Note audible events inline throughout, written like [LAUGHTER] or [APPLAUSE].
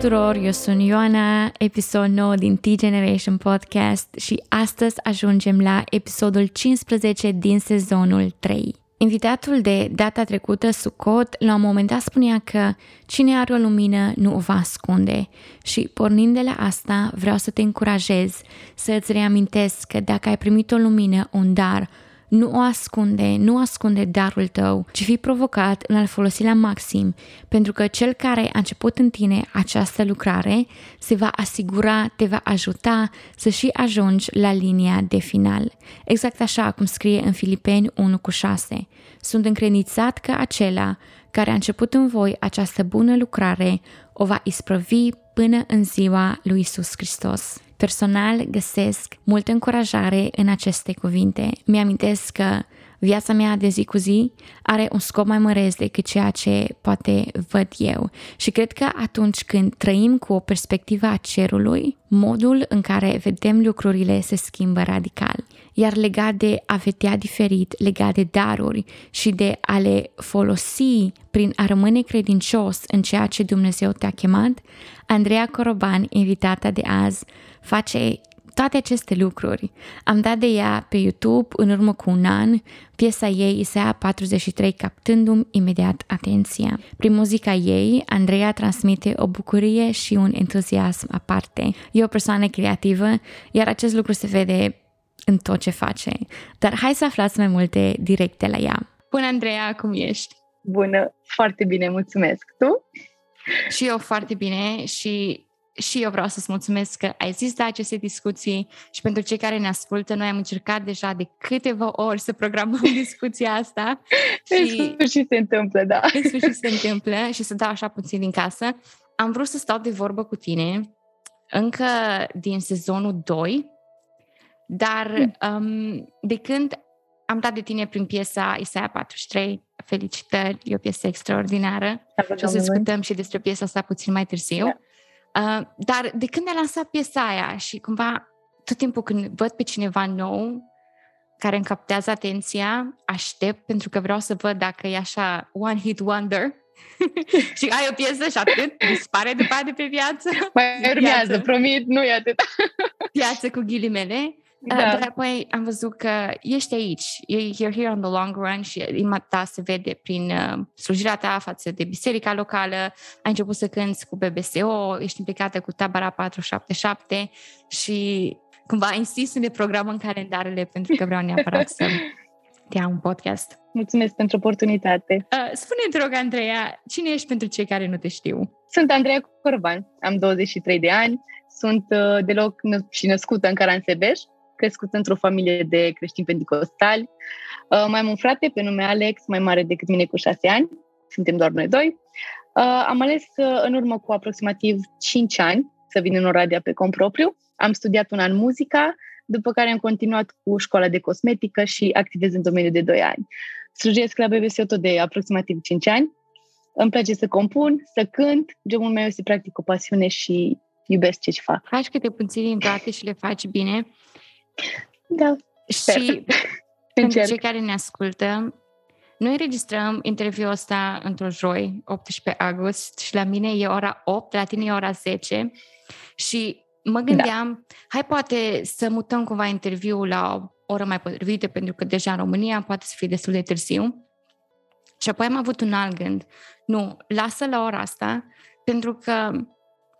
Bună tuturor, eu sunt Ioana, episod 9 din T-Generation Podcast și astăzi ajungem la episodul 15 din sezonul 3. Invitatul de data trecută, Sucot, la un moment dat spunea că cine are o lumină nu o va ascunde și pornind de la asta vreau să te încurajez să îți reamintesc că dacă ai primit o lumină, un dar, nu o ascunde, nu ascunde darul tău, ci fi provocat în a-l folosi la maxim, pentru că cel care a început în tine această lucrare se va asigura, te va ajuta să și ajungi la linia de final. Exact așa cum scrie în Filipeni 1 cu 6. Sunt încredințat că acela care a început în voi această bună lucrare o va isprăvi până în ziua lui Isus Hristos. Personal găsesc multă încurajare în aceste cuvinte. Mi-amintesc că viața mea de zi cu zi are un scop mai măresc decât ceea ce poate văd eu. Și cred că atunci când trăim cu o perspectivă a cerului, modul în care vedem lucrurile se schimbă radical. Iar legat de a vedea diferit, legat de daruri și de a le folosi prin a rămâne credincios în ceea ce Dumnezeu te-a chemat, Andreea Coroban, invitata de azi, face toate aceste lucruri. Am dat de ea pe YouTube în urmă cu un an, piesa ei Isaia 43 captându-mi imediat atenția. Prin muzica ei, Andreea transmite o bucurie și un entuziasm aparte. E o persoană creativă, iar acest lucru se vede în tot ce face. Dar hai să aflați mai multe directe la ea. Bună, Andreea, cum ești? Bună, foarte bine, mulțumesc. Tu? Și eu foarte bine și și eu vreau să-ți mulțumesc că ai zis de aceste discuții și pentru cei care ne ascultă, noi am încercat deja de câteva ori să programăm [LAUGHS] discuția asta. și în sfârșit se întâmplă, da. În sfârșit se întâmplă și să dau așa puțin din casă. Am vrut să stau de vorbă cu tine încă din sezonul 2, dar um, de când am dat de tine prin piesa Isaia 43, felicitări, e o piesă extraordinară și o să discutăm și despre piesa asta puțin mai târziu. Da. Uh, dar de când ai lansat piesa aia și cumva tot timpul când văd pe cineva nou care îmi captează atenția, aștept pentru că vreau să văd dacă e așa one hit wonder [LAUGHS] și ai o piesă și atât, dispare după de pe viață. Mai urmează, promit, nu e atât. [LAUGHS] Piață cu ghilimele. Da. Uh, dar apoi am văzut că ești aici, you're here on the long run și inima ta se vede prin uh, slujirea ta față de biserica locală, ai început să cânți cu BBSO, ești implicată cu Tabara 477 și cumva insist să ne programăm calendarele pentru că vreau neapărat să dea un podcast. Mulțumesc pentru oportunitate. Uh, spune te rog, Andreea, cine ești pentru cei care nu te știu? Sunt Andreea Corban, am 23 de ani, sunt uh, deloc și născută în Caransebeș, crescut într-o familie de creștini pentecostali. Uh, mai am un frate pe nume Alex, mai mare decât mine cu șase ani. Suntem doar noi doi. Uh, am ales uh, în urmă cu aproximativ 5 ani să vin în Oradea pe cont propriu. Am studiat un an muzica, după care am continuat cu școala de cosmetică și activez în domeniul de 2 ani. Slujesc la BBC tot de aproximativ 5 ani. Îmi place să compun, să cânt, genul meu este practic o pasiune și iubesc ce fac. Faci câte puțin din toate și le faci bine. Da. Și [LAUGHS] pentru cei care ne ascultă, noi registrăm interviul ăsta într-o joi, 18 august, și la mine e ora 8, la tine e ora 10. Și mă gândeam, da. hai poate să mutăm cumva interviul la o oră mai potrivită, pentru că deja în România poate să fie destul de târziu. Și apoi am avut un alt gând. Nu, lasă la ora asta, pentru că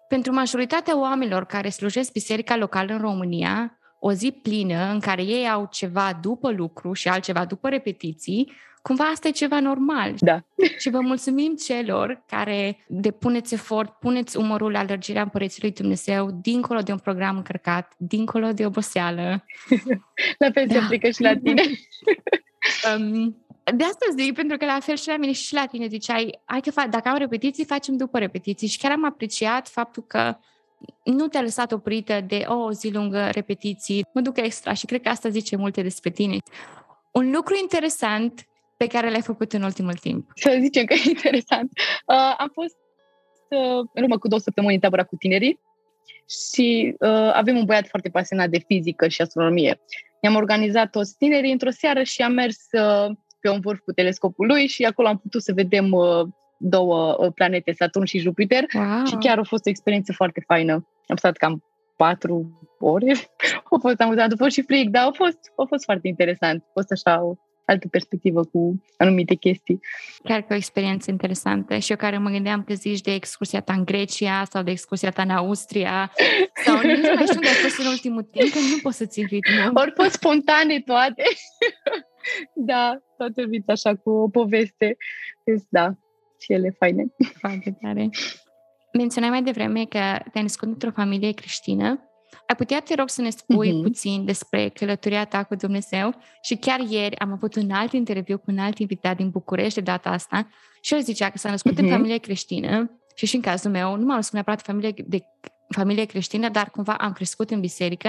pentru majoritatea oamenilor care slujesc biserica locală în România, o zi plină în care ei au ceva după lucru și altceva după repetiții, cumva asta e ceva normal. Da. Și vă mulțumim celor care depuneți efort, puneți umărul la lărgirea Împărăției lui Dumnezeu, dincolo de un program încărcat, dincolo de oboseală. la fel da. se aplică și la tine. um, de asta zic, pentru că la fel și la mine și la tine ziceai, hai că fac, dacă am repetiții, facem după repetiții. Și chiar am apreciat faptul că nu te-a lăsat oprită de oh, o zi lungă, repetiții, mă duc extra și cred că asta zice multe despre tine. Un lucru interesant pe care l-ai făcut în ultimul timp. Să zicem că e interesant. Uh, am fost uh, în urmă cu două săptămâni în tabăra cu tinerii și uh, avem un băiat foarte pasionat de fizică și astronomie. I-am organizat toți tinerii într-o seară și am mers uh, pe un vârf cu telescopul lui și acolo am putut să vedem uh, două uh, planete, Saturn și Jupiter, wow. și chiar a fost o experiență foarte faină. Am stat cam patru ore, [LAUGHS] a fost amuzant, a fost și fric, dar a fost, a fost foarte interesant. A fost așa o altă perspectivă cu anumite chestii. Chiar că o experiență interesantă și eu care mă gândeam că zici de excursia ta în Grecia sau de excursia ta în Austria sau [LAUGHS] nici mai știu unde ai fost în ultimul timp, că nu poți să ții ritmul. Ori fost spontane toate. [LAUGHS] da, toate vin așa cu o poveste. Deci, da, și ele faine. Foarte tare. Menționai mai devreme că te-ai născut într-o familie creștină. Ai putea, te rog, să ne spui uh-huh. puțin despre călătoria ta cu Dumnezeu? Și chiar ieri am avut un alt interviu cu un alt invitat din București de data asta și el zicea că s-a născut uh-huh. în mhm. familie creștină și și în cazul meu, nu m-am născut neapărat familie de familie creștină, dar cumva am crescut în biserică.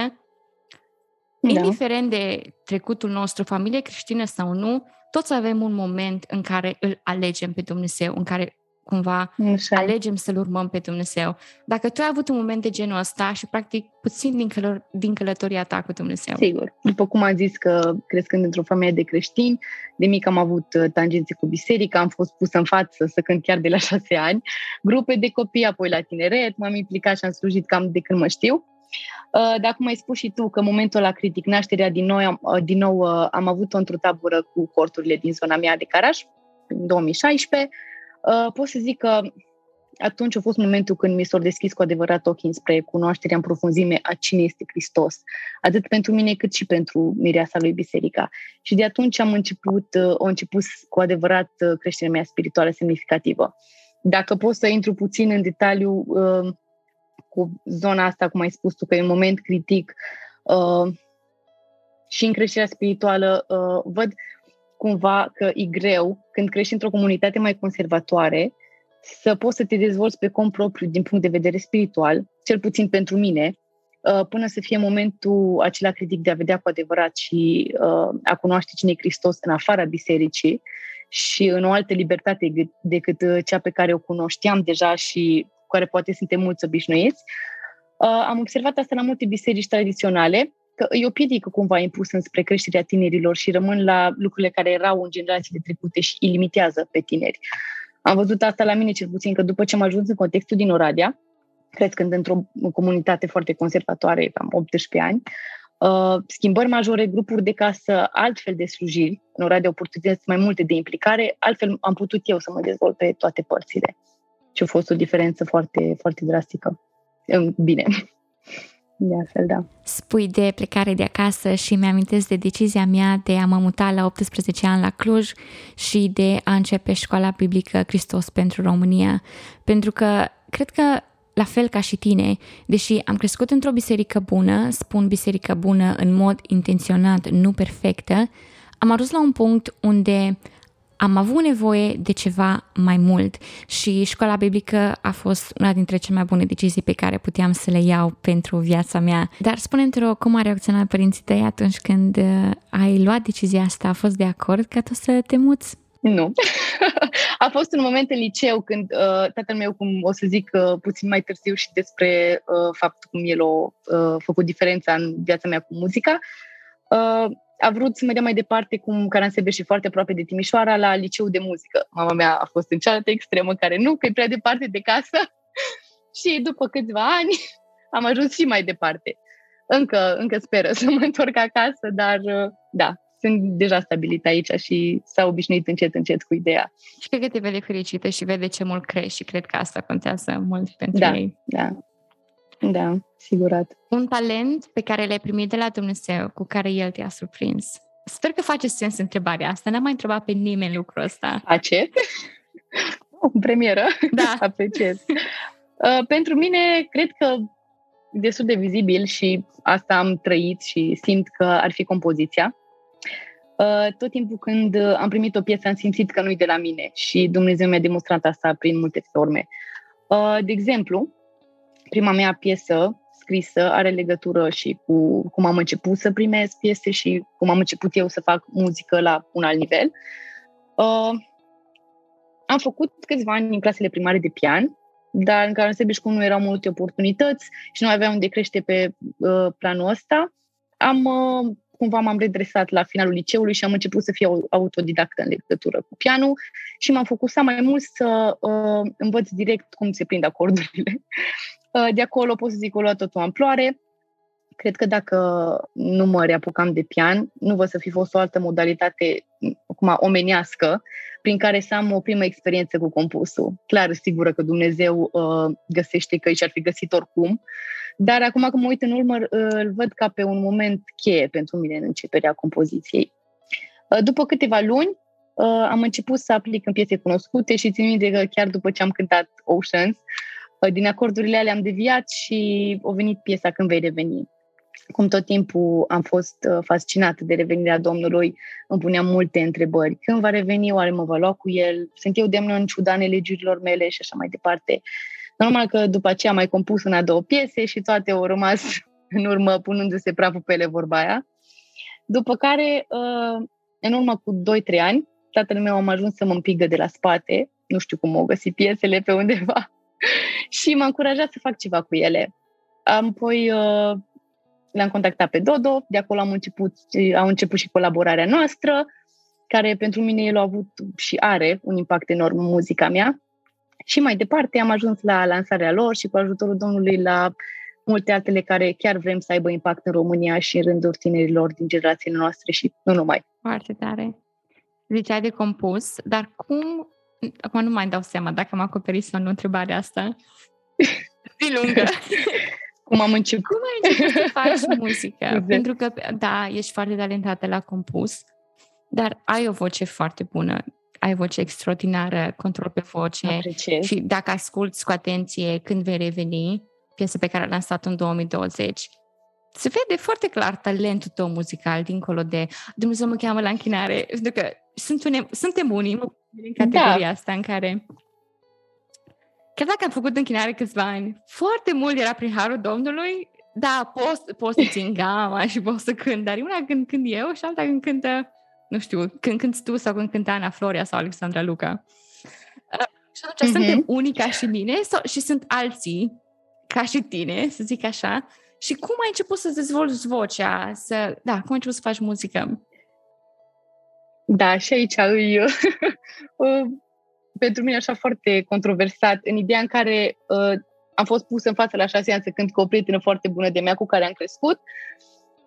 Da. Indiferent de trecutul nostru, familie creștină sau nu, toți avem un moment în care îl alegem pe Dumnezeu, în care cumva Așa. alegem să-L urmăm pe Dumnezeu. Dacă tu ai avut un moment de genul ăsta și practic puțin din, călor, din călătoria ta cu Dumnezeu. Sigur. După cum am zis că crescând într-o familie de creștini, de mic am avut uh, tangențe cu biserica, am fost pus în față să cânt chiar de la [LAUGHS] șase ani, grupe de copii, apoi la tineret, m-am implicat și am slujit cam de când mă știu. Uh, dar cum ai spus și tu, că în momentul la critic, nașterea din, noi, uh, din nou am avut-o într-o tabără cu corturile din zona mea de Caraș, în 2016, Uh, pot să zic că atunci a fost momentul când mi s-au deschis cu adevărat ochii spre cunoașterea în profunzime a cine este Hristos, atât pentru mine cât și pentru mireasa lui Biserica. Și de atunci am început, uh, au început cu adevărat uh, creșterea mea spirituală semnificativă. Dacă pot să intru puțin în detaliu uh, cu zona asta, cum ai spus tu, că e un moment critic uh, și în creșterea spirituală, uh, văd cumva că e greu când crești într-o comunitate mai conservatoare să poți să te dezvolți pe cont propriu din punct de vedere spiritual, cel puțin pentru mine, uh, până să fie momentul acela critic de a vedea cu adevărat și uh, a cunoaște cine e Hristos în afara bisericii și în o altă libertate decât uh, cea pe care o cunoșteam deja și cu care poate suntem mulți obișnuiți. Am observat asta la multe biserici tradiționale, că e o piedică cumva impusă spre creșterea tinerilor și rămân la lucrurile care erau în generațiile trecute și îi limitează pe tineri. Am văzut asta la mine cel puțin, că după ce am ajuns în contextul din Oradea, crescând într-o comunitate foarte conservatoare, cam 18 ani, uh, schimbări majore, grupuri de casă, altfel de slujiri, în Oradea oportunități mai multe de implicare, altfel am putut eu să mă dezvolt pe toate părțile. Și a fost o diferență foarte, foarte drastică. Bine. [LAUGHS] De altfel, da. Spui de plecare de acasă și mi-amintesc de decizia mea de a mă muta la 18 ani la Cluj și de a începe școala biblică Hristos pentru România. Pentru că cred că la fel ca și tine, deși am crescut într-o biserică bună, spun biserică bună în mod intenționat, nu perfectă, am ajuns la un punct unde am avut nevoie de ceva mai mult și școala biblică a fost una dintre cele mai bune decizii pe care puteam să le iau pentru viața mea. Dar spune-mi, rog, cum a reacționat părinții tăi atunci când uh, ai luat decizia asta? A fost de acord ca tu să te muți? Nu. [LAUGHS] a fost un moment în liceu când uh, tatăl meu, cum o să zic uh, puțin mai târziu și despre uh, faptul cum el a uh, făcut diferența în viața mea cu muzica, uh, a vrut să mă dea mai departe cum Caransebeș și foarte aproape de Timișoara la liceu de muzică. Mama mea a fost în cealaltă extremă care nu, că e prea departe de casă. [LAUGHS] și după câțiva ani [LAUGHS] am ajuns și mai departe. Încă, încă speră [LAUGHS] să mă întorc acasă, dar da, sunt deja stabilit aici și s-a obișnuit încet, încet cu ideea. Și cred că te vede fericită și vede ce mult crești și cred că asta contează mult pentru da, ei. Da, da, sigurat. Un talent pe care l-ai primit de la Dumnezeu, cu care El te-a surprins. Sper că face sens întrebarea asta. N-am mai întrebat pe nimeni lucrul ăsta. Face? O premieră. Da. [LAUGHS] Apreciez. Uh, pentru mine, cred că destul de vizibil și asta am trăit și simt că ar fi compoziția. Uh, tot timpul când am primit o piesă am simțit că nu-i de la mine și Dumnezeu mi-a demonstrat asta prin multe forme. Uh, de exemplu, prima mea piesă scrisă are legătură și cu cum am început să primesc piese și cum am început eu să fac muzică la un alt nivel. Uh, am făcut câțiva ani în clasele primare de pian, dar în care în nu erau multe oportunitți și nu aveam unde crește pe uh, planul ăsta. Am uh, cumva m-am redresat la finalul liceului și am început să fiu autodidactă în legătură cu pianul și m-am focusat mai mult să uh, învăț direct cum se prind acordurile. Uh, de acolo pot să zic o luat tot o amploare. Cred că dacă nu mă reapucam de pian, nu vă să fi fost o altă modalitate acum omenească prin care să am o primă experiență cu compusul. Clar, sigură că Dumnezeu uh, găsește că și ar fi găsit oricum, dar acum când mă uit în urmă, uh, îl văd ca pe un moment cheie pentru mine în începerea compoziției. Uh, după câteva luni, uh, am început să aplic în piese cunoscute și țin minte că chiar după ce am cântat Oceans, uh, din acordurile alea am deviat și a venit piesa Când vei reveni cum tot timpul am fost uh, fascinată de revenirea Domnului, îmi puneam multe întrebări. Când va reveni, oare mă va lua cu el? Sunt eu demnă în ciuda nelegiurilor mele și așa mai departe. Normal că după aceea am mai compus una, două piese și toate au rămas [LAUGHS] în urmă punându-se praful pe ele vorba aia. După care, uh, în urmă cu 2-3 ani, tatăl meu am ajuns să mă împingă de la spate, nu știu cum au găsit piesele pe undeva, [LAUGHS] și m-a încurajat să fac ceva cu ele. Am apoi uh, le-am contactat pe Dodo, de acolo am început, au început și colaborarea noastră, care pentru mine el a avut și are un impact enorm în muzica mea. Și mai departe am ajuns la lansarea lor și cu ajutorul Domnului la multe altele care chiar vrem să aibă impact în România și în rândul tinerilor din generațiile noastre și nu numai. Foarte tare. Ziceai de compus, dar cum... Acum nu mai dau seama dacă am acoperit sau nu întrebarea asta. [LAUGHS] Zi lungă. [LAUGHS] Cum am început? Cum ai început să faci [LAUGHS] muzică? Pentru că, da, ești foarte talentată la compus, dar ai o voce foarte bună, ai o voce extraordinară, control pe voce. Apreciez. Și dacă asculți cu atenție când vei reveni, piesă pe care a lansat în 2020, se vede foarte clar talentul tău muzical, dincolo de Dumnezeu mă cheamă la închinare, pentru că sunt une, suntem unii în categoria da. asta în care chiar dacă am făcut închinare câțiva ani, foarte mult era prin harul Domnului, da, poți, poți să țin gama și poți să cânt, dar una când cânt eu și alta când cântă, nu știu, când cânti tu sau când cântă Ana Floria sau Alexandra Luca. Uh, și atunci uh-huh. suntem unii ca și mine sau, și sunt alții ca și tine, să zic așa. Și cum ai început să dezvolți vocea? Să, da, cum ai început să faci muzică? Da, și aici eu [LAUGHS] pentru mine așa foarte controversat, în ideea în care uh, am fost pus în față la șase ani să cânt cu o prietenă foarte bună de mea cu care am crescut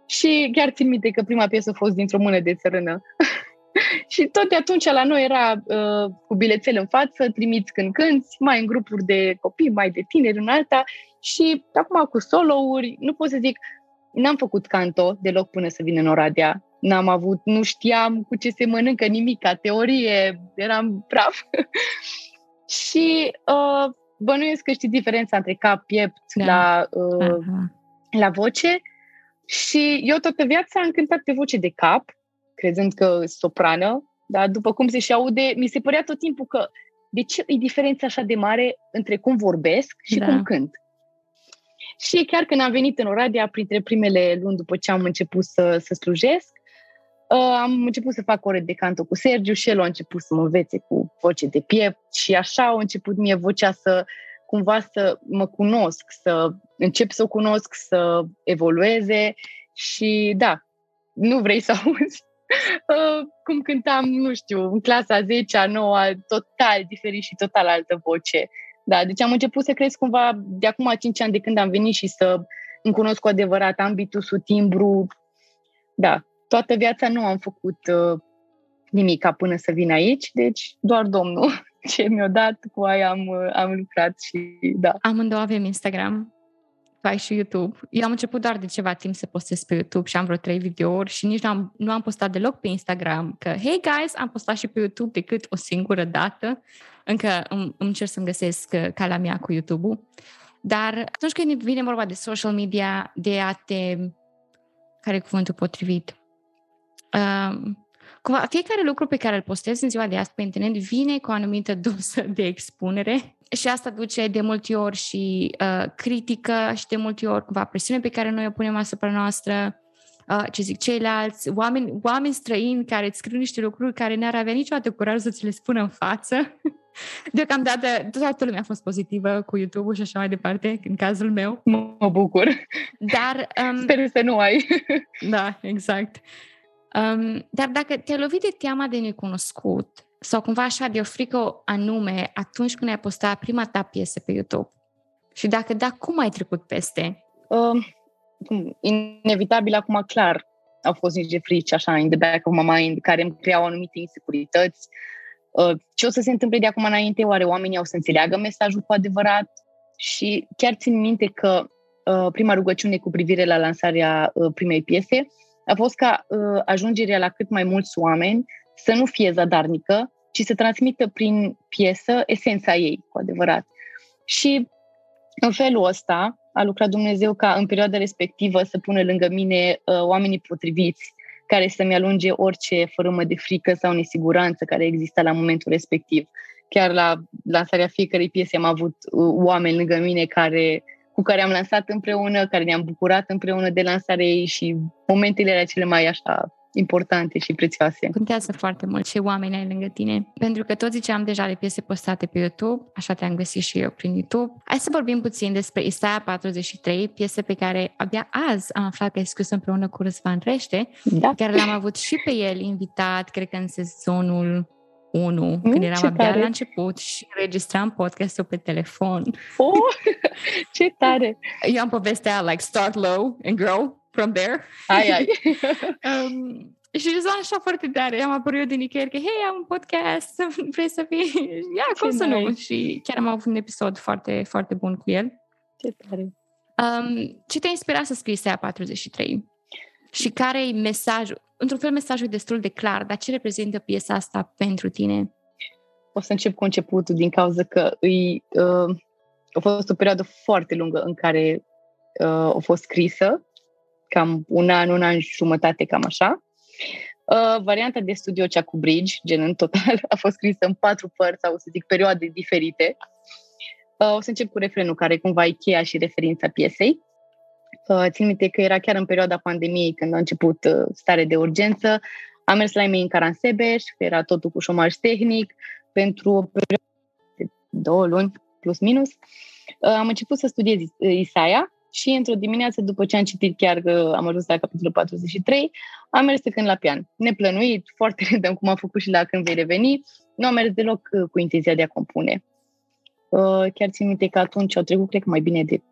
și chiar țin minte că prima piesă a fost dintr-o mână de țărână. [LAUGHS] și tot de atunci la noi era uh, cu bilețele în față, trimiți când cânti, mai în grupuri de copii, mai de tineri în alta și acum cu solouri, nu pot să zic, n-am făcut canto deloc până să vin în Oradea n-am avut, nu știam cu ce se mănâncă nimic, ca teorie, eram praf. [LAUGHS] și uh, bănuiesc că știți diferența între cap, piept, da. la, uh, la voce. Și eu toată viața am cântat pe voce de cap, crezând că soprană, dar după cum se și aude, mi se părea tot timpul că de ce e diferența așa de mare între cum vorbesc și da. cum cânt? Și chiar când am venit în Oradea, printre primele luni după ce am început să, să slujesc, Uh, am început să fac ore de canto cu Sergiu și el a început să mă învețe cu voce de piept și așa a început mie vocea să cumva să mă cunosc, să încep să o cunosc, să evolueze și da, nu vrei să [LAUGHS] auzi uh, cum cântam, nu știu, în clasa 10-a, 9 total diferit și total altă voce. Da, deci am început să cresc cumva de acum 5 ani de când am venit și să îmi cunosc cu adevărat ambitusul, timbru. Da, toată viața nu am făcut uh, nimic până să vin aici, deci doar Domnul [LAUGHS] ce mi-a dat, cu aia am, uh, am lucrat și da. Amândouă avem Instagram, tu ai și YouTube. Eu am început doar de ceva timp să postez pe YouTube și am vreo trei videouri și nici nu am, nu am postat deloc pe Instagram că, hey guys, am postat și pe YouTube decât o singură dată. Încă îmi, îmi cer să-mi găsesc uh, calea mea cu YouTube-ul. Dar atunci când vine vorba de social media, de a te... Care e cuvântul potrivit? Um, cumva, fiecare lucru pe care îl postez în ziua de azi pe internet vine cu o anumită [LAUGHS] doză de expunere și asta duce de multe ori și uh, critică și de multe ori cumva presiune pe care noi o punem asupra noastră. uh, ce zic, ceilalți, oameni, oameni străini care îți scriu niște lucruri care n-ar avea niciodată curaj să ți le spună în față. [LAUGHS] Deocamdată toată lumea a fost pozitivă cu YouTube-ul și așa mai departe, în cazul meu. Mă bucur. Dar... Um, Sper să nu ai. da, exact. Um, dar dacă te-ai lovit de teama de necunoscut sau cumva așa de o frică anume atunci când ai postat prima ta piesă pe YouTube, și dacă da, cum ai trecut peste? Uh, inevitabil, acum clar, au fost niște frici așa in the back of my mind care îmi creau anumite insecurități. Uh, ce o să se întâmple de acum înainte? Oare oamenii au să înțeleagă mesajul cu adevărat? Și chiar țin minte că uh, prima rugăciune cu privire la lansarea uh, primei piese a fost ca uh, ajungerea la cât mai mulți oameni să nu fie zadarnică, ci să transmită prin piesă esența ei, cu adevărat. Și în felul ăsta a lucrat Dumnezeu ca în perioada respectivă să pună lângă mine uh, oamenii potriviți care să-mi alunge orice fărâmă de frică sau nesiguranță care exista la momentul respectiv. Chiar la lansarea fiecărei piese am avut uh, oameni lângă mine care, cu care am lansat împreună, care ne-am bucurat împreună de lansarea ei și momentele alea cele mai așa importante și prețioase. Contează foarte mult ce oameni ai lângă tine. Pentru că tot ziceam deja de piese postate pe YouTube, așa te-am găsit și eu prin YouTube. Hai să vorbim puțin despre Isaia 43, piesă pe care abia azi am aflat că ai scris împreună cu Răzvan Rește, da. care l-am avut și pe el invitat, cred că în sezonul 1, mm, când eram abia tare. la început și registram podcastul pe telefon. Oh, [LAUGHS] ce tare! Eu am povestea like start low and grow from there. Ai, ai. [LAUGHS] um, și zona așa foarte tare. Am apărut din nicăieri că, hei, am un podcast, [LAUGHS] vrei să fii? Ia, cum Ce să nice. nu? Și chiar am avut un episod foarte, foarte bun cu el. Ce tare. Um, ce te-a inspirat să scrii SEA 43? Și care e mesajul? Într-un fel, mesajul e destul de clar, dar ce reprezintă piesa asta pentru tine? O să încep cu începutul din cauza că îi, uh, a fost o perioadă foarte lungă în care uh, a fost scrisă cam un an, un an și jumătate, cam așa. Uh, varianta de studio, cea cu bridge, gen în total, [LAUGHS] a fost scrisă în patru părți sau, să zic, perioade diferite. Uh, o să încep cu refrenul, care cumva e cheia și referința piesei. Uh, țin minte că era chiar în perioada pandemiei, când a început uh, stare de urgență. Am mers la ei în Caransebeș, că era totul cu șomaj tehnic, pentru o perioadă de două luni, plus minus. Uh, am început să studiez Isaia, și într-o dimineață, după ce am citit chiar că am ajuns la capitolul 43, am mers să cânt la pian. Neplănuit, [LAUGHS] foarte random, cum am făcut și la Când vei reveni, nu am mers deloc uh, cu intenția de a compune. Uh, chiar țin minte că atunci au trecut, cred că mai bine de 4-5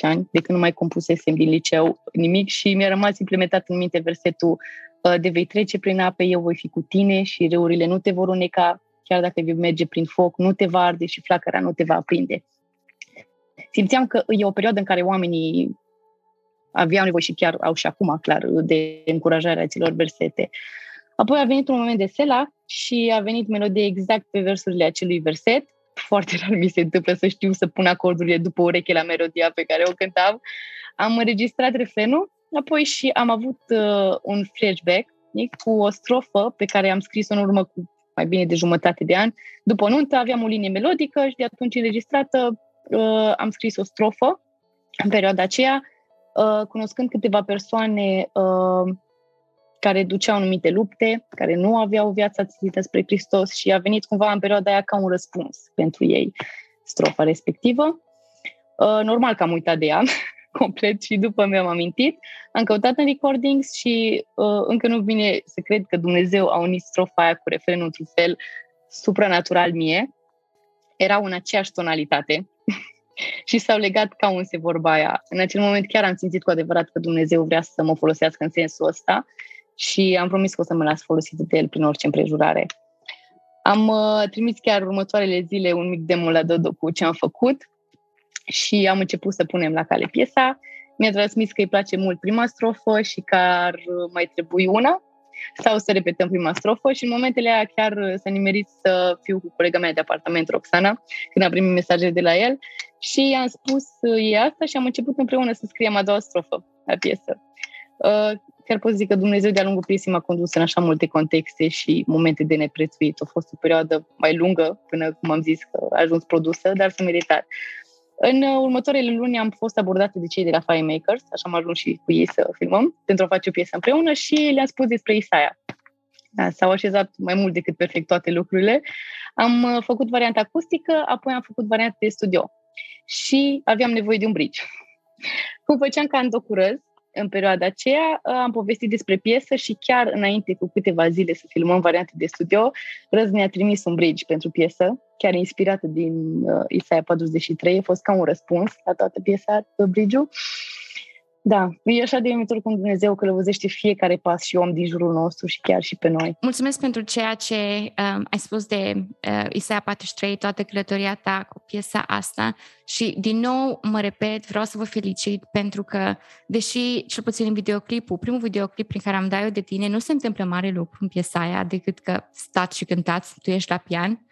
ani, de când nu mai compusesem din liceu nimic și mi-a rămas implementat în minte versetul uh, de vei trece prin ape, eu voi fi cu tine și râurile nu te vor uneca, chiar dacă vei merge prin foc, nu te va arde și flacăra nu te va aprinde simțeam că e o perioadă în care oamenii aveau nevoie și chiar au și acum, clar, de încurajarea acelor versete. Apoi a venit un moment de sela și a venit melodie exact pe versurile acelui verset. Foarte rar mi se întâmplă să știu să pun acordurile după ureche la melodia pe care o cântam. Am înregistrat refrenul, apoi și am avut uh, un flashback cu o strofă pe care am scris-o în urmă cu mai bine de jumătate de ani. După o nuntă aveam o linie melodică și de atunci înregistrată uh, am scris o strofă în perioada aceea, uh, cunoscând câteva persoane uh, care duceau anumite lupte, care nu aveau viața ținută spre Hristos și a venit cumva în perioada aia ca un răspuns pentru ei strofa respectivă. Uh, normal că am uitat de ea [LAUGHS] complet și după mi-am amintit. Am căutat în recordings și uh, încă nu vine să cred că Dumnezeu a unit strofa aia cu refrenul într-un fel supranatural mie. Erau în aceeași tonalitate, [LAUGHS] și s-au legat ca unse vorba aia. În acel moment chiar am simțit cu adevărat că Dumnezeu vrea să mă folosească în sensul ăsta și am promis că o să mă las folosit de el prin orice împrejurare. Am uh, trimis chiar următoarele zile un mic demo la Dodo cu ce am făcut și am început să punem la cale piesa. Mi-a transmis că îi place mult prima strofă și că ar mai trebui una sau să repetăm prima strofă și în momentele aia chiar s-a nimerit să fiu cu colega mea de apartament, Roxana, când am primit mesaje de la el și am spus ei asta și am început împreună să scriem a doua strofă la piesă. Uh, chiar pot zic că Dumnezeu de-a lungul piesei m-a condus în așa multe contexte și momente de neprețuit. A fost o perioadă mai lungă până, cum am zis, că a ajuns produsă, dar s-a meritat. În următoarele luni am fost abordată de cei de la Firemakers, așa am ajuns și cu ei să filmăm, pentru a face o piesă împreună și le-am spus despre Isaia. Da, s-au așezat mai mult decât perfect toate lucrurile. Am uh, făcut varianta acustică, apoi am făcut varianta de studio și aveam nevoie de un bridge. Cum făceam ca în docurăz, în perioada aceea am povestit despre piesă și chiar înainte cu câteva zile să filmăm variante de studio, Răz ne-a trimis un bridge pentru piesă, chiar inspirată din uh, Isaia 43, a fost ca un răspuns la toată piesa, bridge-ul. Da, e așa de uimitor cum Dumnezeu călăuzește fiecare pas și om din jurul nostru și chiar și pe noi. Mulțumesc pentru ceea ce um, ai spus de uh, Isaia 43, toată călătoria ta cu piesa asta și din nou mă repet, vreau să vă felicit pentru că, deși cel puțin în videoclipul, primul videoclip prin care am dat eu de tine, nu se întâmplă mare lucru în piesa aia decât că stați și cântați, tu ești la pian,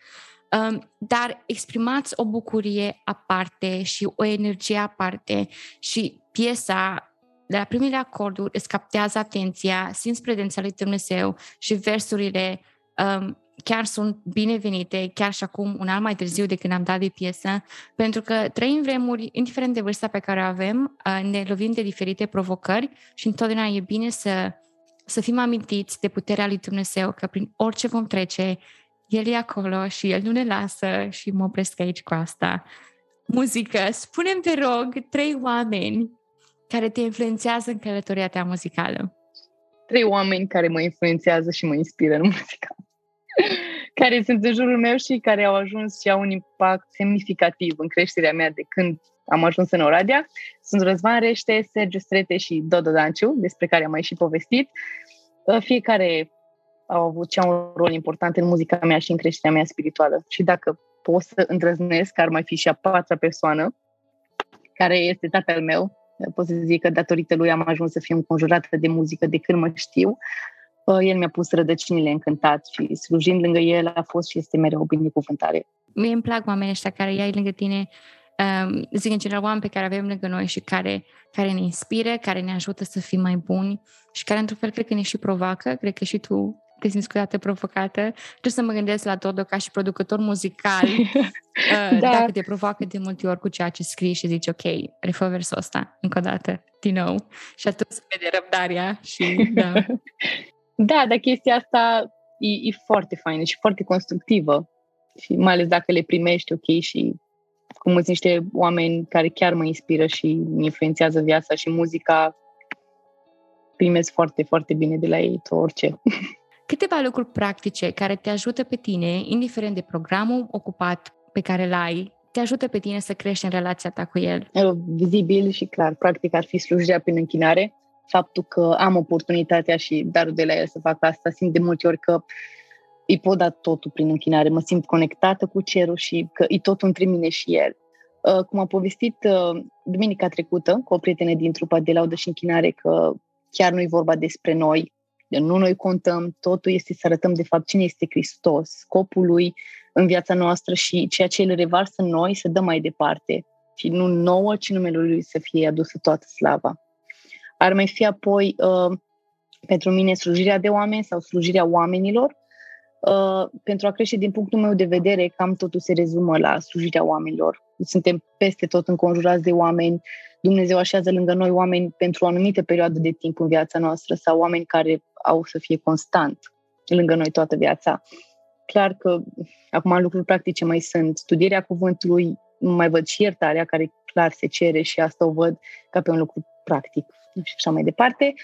Um, dar exprimați o bucurie aparte și o energie aparte și piesa de la primele acorduri îți captează atenția, simți prezența lui Dumnezeu și versurile um, chiar sunt binevenite, chiar și acum, un an mai târziu de când am dat de piesă, pentru că trăim vremuri, indiferent de vârsta pe care o avem, uh, ne lovim de diferite provocări și întotdeauna e bine să, să fim amintiți de puterea lui Dumnezeu, că prin orice vom trece, El e acolo și El nu ne lasă și mă opresc aici cu asta. Muzică, spunem te rog, trei oameni care te influențează în călătoria ta muzicală? Trei oameni care mă influențează și mă inspiră în [LAUGHS] muzică. care sunt în jurul meu și care au ajuns și au un impact semnificativ în creșterea mea de când am ajuns în Oradea. Sunt Răzvan Rește, Sergiu Strete și Dodo Danciu, despre care am mai și povestit. Fiecare au avut cea un rol important în muzica mea și în creșterea mea spirituală. Și dacă pot să îndrăznesc, ar mai fi și a patra persoană, care este tatăl meu, pot să zic că datorită lui am ajuns să fiu înconjurată de muzică de când mă știu. Uh, el mi-a pus rădăcinile încântat și slujind lângă el a fost și este mereu o binecuvântare. Mie îmi plac oamenii ăștia care iai lângă tine, um, zic în general oameni pe care avem lângă noi și care, care ne inspiră, care ne ajută să fim mai buni și care într-un fel cred că ne și provoacă, cred că și tu te simți câteodată provocată. Trebuie să mă gândesc la Dodo ca și producător muzical. [LAUGHS] uh, da. Dacă te provoacă de multe ori cu ceea ce scrii și zici, ok, refă versul ăsta încă o dată, din nou. Și atunci se vede răbdarea și da. [LAUGHS] da, dar chestia asta e, e foarte faină și foarte constructivă. Și mai ales dacă le primești, ok, și cum sunt niște oameni care chiar mă inspiră și îmi influențează viața și muzica, primesc foarte, foarte bine de la ei tot orice. [LAUGHS] câteva lucruri practice care te ajută pe tine, indiferent de programul ocupat pe care l ai, te ajută pe tine să crești în relația ta cu el? Vizibil și clar, practic ar fi slujirea prin închinare. Faptul că am oportunitatea și darul de la el să fac asta, simt de multe ori că îi pot da totul prin închinare, mă simt conectată cu cerul și că e totul între mine și el. Uh, cum a povestit uh, duminica trecută cu o prietenă din trupa de laudă și închinare că chiar nu e vorba despre noi, nu noi contăm, totul este să arătăm de fapt cine este Hristos, scopul lui în viața noastră și ceea ce îl revarsă în noi să dăm mai departe. Și nu nouă, ci numele lui să fie adusă toată slava. Ar mai fi apoi uh, pentru mine slujirea de oameni sau slujirea oamenilor, Uh, pentru a crește din punctul meu de vedere, cam totul se rezumă la slujirea oamenilor. Suntem peste tot înconjurați de oameni, Dumnezeu așează lângă noi oameni pentru o anumită perioadă de timp în viața noastră sau oameni care au să fie constant lângă noi toată viața. Clar că acum lucruri practice mai sunt. Studierea cuvântului, mai văd și iertarea, care clar se cere și asta o văd ca pe un lucru practic și așa mai departe.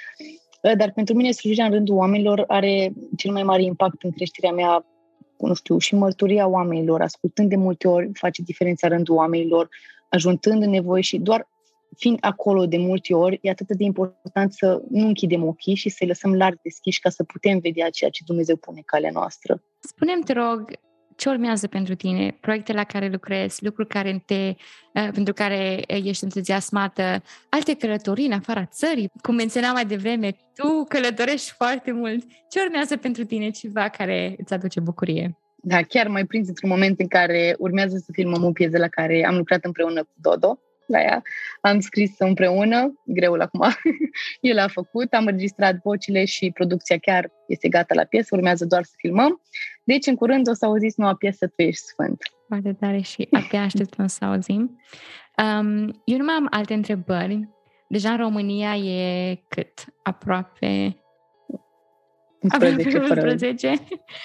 Dar pentru mine slujirea în rândul oamenilor are cel mai mare impact în creșterea mea, nu știu, și mărturia oamenilor, ascultând de multe ori, face diferența în rândul oamenilor, ajutând în nevoie și doar fiind acolo de multe ori, e atât de important să nu închidem ochii și să-i lăsăm larg deschiși ca să putem vedea ceea ce Dumnezeu pune calea noastră. Spunem te rog, ce urmează pentru tine, proiecte la care lucrezi, lucruri care te, uh, pentru care ești entuziasmată, alte călătorii în afara țării, cum menționam mai devreme, tu călătorești foarte mult. Ce urmează pentru tine ceva care îți aduce bucurie? Da, chiar mai prins într-un moment în care urmează să filmăm o piesă la care am lucrat împreună cu Dodo la ea. Am scris împreună, greul acum, [LAUGHS] el a făcut, am înregistrat vocile și producția chiar este gata la piesă, urmează doar să filmăm. Deci, în curând o să auziți noua piesă Tu ești sfânt. Foarte tare și abia așteptăm să auzim. Um, eu nu mai am alte întrebări. Deja în România e cât? Aproape 11, 11.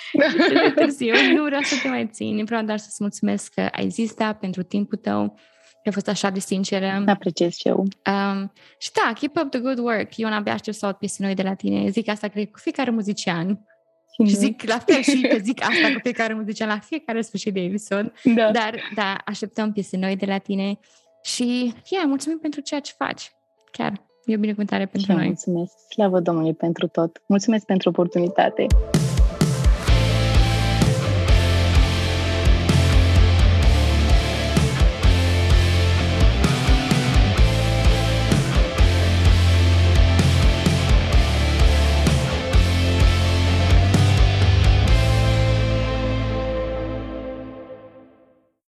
[LAUGHS] de târziu. Nu vreau să te mai țin, vreau doar să-ți mulțumesc că ai zis da pentru timpul tău, că a fost așa de sinceră. Apreciez și eu. Um, și da, keep up the good work. Eu n-abia aștept să aud piese noi de la tine. Zic asta, cred, cu fiecare muzician. Și, și zic la fel și că zic asta cu fiecare muzician la fiecare sfârșit de episod. Da. Dar, da, așteptăm piese noi de la tine. Și, yeah, mulțumim pentru ceea ce faci. Chiar. E o binecuvântare pentru și noi. Mulțumesc. Slavă Domnului pentru tot. Mulțumesc pentru oportunitate.